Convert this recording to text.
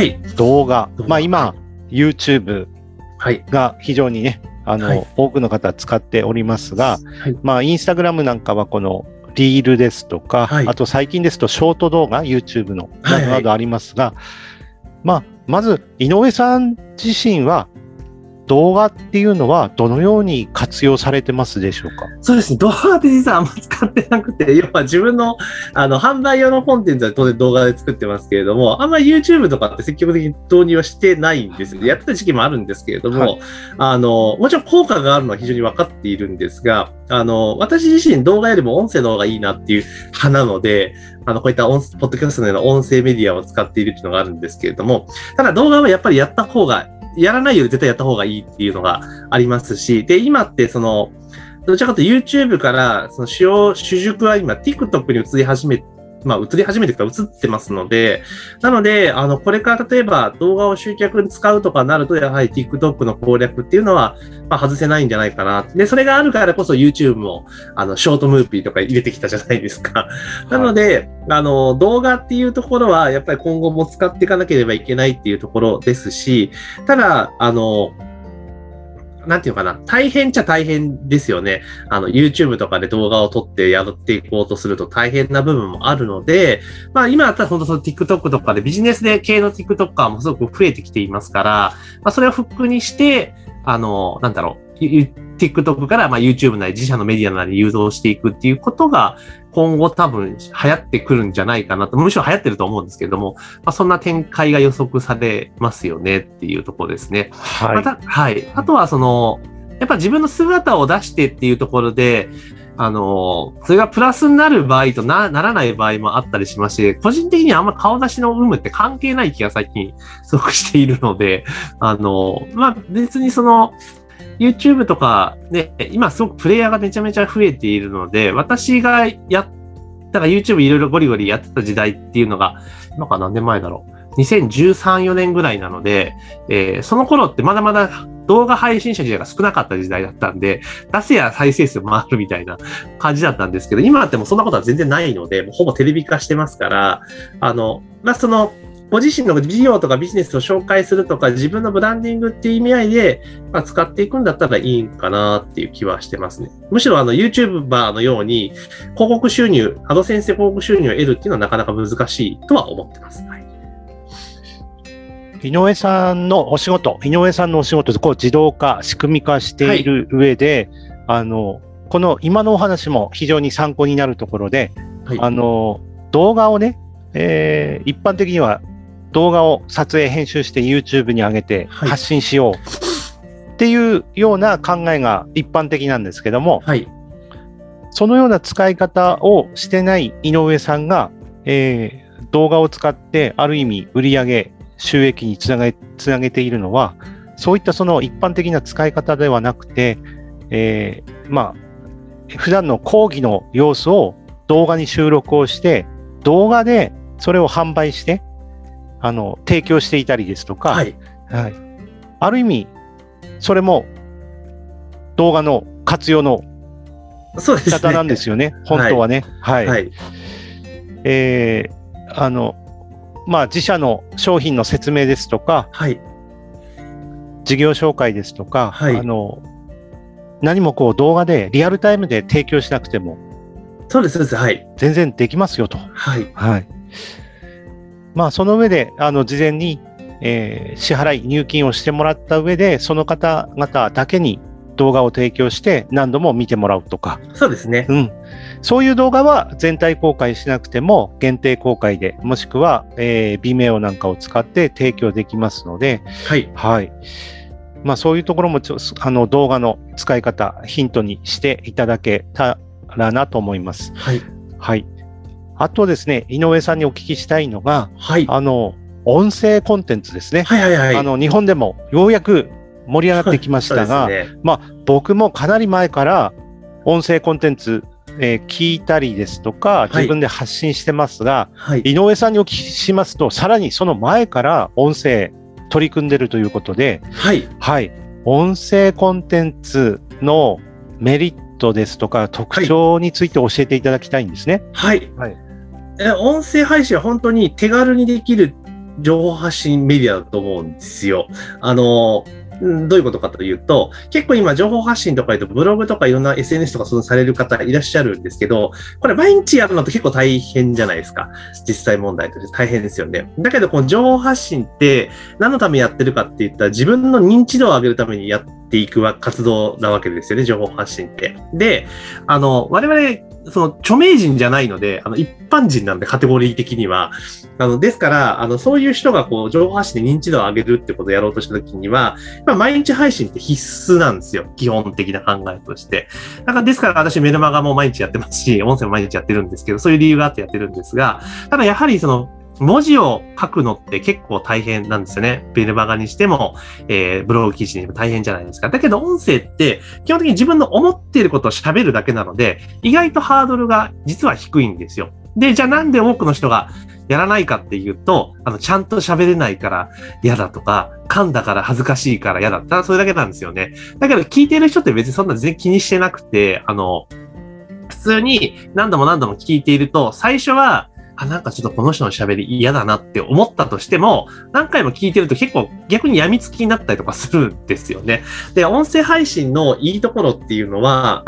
はい。動画、まあ今、YouTube はい。が非常にね、あの、はい。多くの方使っておりますが、はい。まあインスタグラムなんかはこのリールですとか、はい。あと最近ですとショート動画、YouTube のはいはい。などなどありますが、まあ、まず井上さん自身は動画っていうのはどのように活用されてますでしょうか？そうですね。動画って実はあんま使ってなくて、要は自分の、あの、販売用のコンテンツは当然動画で作ってますけれども、あんまり YouTube とかって積極的に導入はしてないんですよ。やってた時期もあるんですけれども、はいあの、もちろん効果があるのは非常に分かっているんですが、あの、私自身動画よりも音声の方がいいなっていう派なので、あの、こういった音ポッドキャストのような音声メディアを使っているっていうのがあるんですけれども、ただ動画はやっぱりやった方が、やらないより絶対やった方がいいっていうのがありますし、で、今ってその、どちらかというと YouTube から、その主要、主軸は今 TikTok に移り始め、まあ移り始めてから移ってますので、なので、あの、これから例えば動画を集客に使うとかなると、やはり TikTok の攻略っていうのは、まあ外せないんじゃないかな。で、それがあるからこそ YouTube も、あの、ショートムーピーとか入れてきたじゃないですか。なので、あの、動画っていうところは、やっぱり今後も使っていかなければいけないっていうところですし、ただ、あの、なんていうのかな、大変っちゃ大変ですよね。あの、YouTube とかで動画を撮ってやっていこうとすると大変な部分もあるので、まあ今だったら本当その TikTok とかでビジネスで系の TikToker もすごく増えてきていますから、まあそれをフックにして、あの、なんだろう、TikTok からまあ YouTube なり自社のメディアなり誘導していくっていうことが今後多分流行ってくるんじゃないかなと、むしろ流行ってると思うんですけれども、まあそんな展開が予測されますよねっていうところですね。はい。また、はい。あとは、その、やっぱ自分の姿を出してっていうところで、あの、それがプラスになる場合となならない場合もあったりしまして、個人的にはあんま顔出しの有無って関係ない気が最近すごくしているので、あの、まあ、別にその、YouTube とかね、今すごくプレイヤーがめちゃめちゃ増えているので、私がやったら YouTube いろいろゴリゴリやってた時代っていうのが、今か何年前だろう。2013、4年ぐらいなので、えーその頃ってまだまだ動画配信者自体が少なかった時代だったんで、出せや再生数回るみたいな感じだったんですけど、今ってもそんなことは全然ないので、もうほぼテレビ化してますから、あの、まあ、その、ご自身の事業とかビジネスを紹介するとか、自分のブランディングっていう意味合いで、まあ、使っていくんだったらいいんかなっていう気はしてますね。むしろあの YouTuber のように広告収入、アドセンスで広告収入を得るっていうのはなかなか難しいとは思ってます。はい。井上さんのお仕事、井上さんのお仕事でこう自動化、仕組み化している上で、あの、この今のお話も非常に参考になるところで、はい。あの、動画をね、えー一般的には動画を撮影、編集して YouTube に上げてはい発信しようっていうような考えが一般的なんですけども、はい。そのような使い方をしてない井上さんが、えー動画を使ってある意味売上収益につなげつなげているのは、そういったその一般的な使い方ではなくて、えーまあ、普段の講義の様子を動画に収録をして、動画でそれを販売して、あの、提供していたりですとか、はい。はい。ある意味、それも動画の活用のそうですね。方なんですよね、本当はね。はい。はい。えーあの、まあ、自社の商品の説明ですとか、はい。事業紹介ですとか、はいあの、何もこう動画でリアルタイムで提供しなくてもそうです、そうです。はい。全然できますよと。はい。はい。まあ、その上で、あの、事前に、えー支払い、入金をしてもらった上で、その方々だけに動画を提供して何度も見てもらうとか、そうですね。うん。そういう動画は全体公開しなくても限定公開で、もしくは、えー、Vimeo なんかを使って提供できますので、はい。はい。まあそういうところもちょあの動画の使い方、ヒントにしていただけたらなと思います。はい。はい。あとですね、井上さんにお聞きしたいのが、はい。あの、音声コンテンツですね。はいはいはい。あの、日本でもようやく盛り上がってきましたが、ね。まあ、僕もかなり前から音声コンテンツ、えー聞いたりですとか、い自分で発信してますが、はい。井上さんにお聞きしますと、さらにその前から音声取り組んでるということで、はい。はい、音声コンテンツのメリットですとか、特徴について教えていただきたいんですね。はい。はいえ音声配信は本当に手軽にできる情報発信メディアだと思うんですよ。あの、どういうことかというと、結構今情報発信とか言うとブログとかいろんな SNS とかそのされる方いらっしゃるんですけど、これ毎日やるのって結構大変じゃないですか。実際問題として大変ですよね。だけどこの情報発信って何のためにやってるかって言ったら自分の認知度を上げるためにやっていく活動なわけですよね、情報発信って。で、あの、我々その著名人じゃないので、あの一般人なんでカテゴリー的には。あの、ですから、あの、そういう人がこう、情報発信で認知度を上げるってことをやろうとしたときには、まあ、毎日配信って必須なんですよ。基本的な考えとして。だから、ですから私メルマガも毎日やってますし、音声も毎日やってるんですけど、そういう理由があってやってるんですが、ただやはりその、文字を書くのって結構大変なんですよね。ベルマガにしても、えー、ブログ記事にも大変じゃないですか。だけど音声って基本的に自分の思っていることを喋るだけなので、意外とハードルが実は低いんですよ。で、じゃあなんで多くの人がやらないかっていうと、あの、ちゃんと喋れないから嫌だとか、噛んだから恥ずかしいから嫌だったら。それだけなんですよね。だけど聞いてる人って別にそんな全然気にしてなくて、あの、普通に何度も何度も聞いていると、最初はあ、なんかちょっとこの人の喋り嫌だなって思ったとしても、何回も聞いてると結構逆に病みつきになったりとかするんですよね。で、音声配信のいいところっていうのは、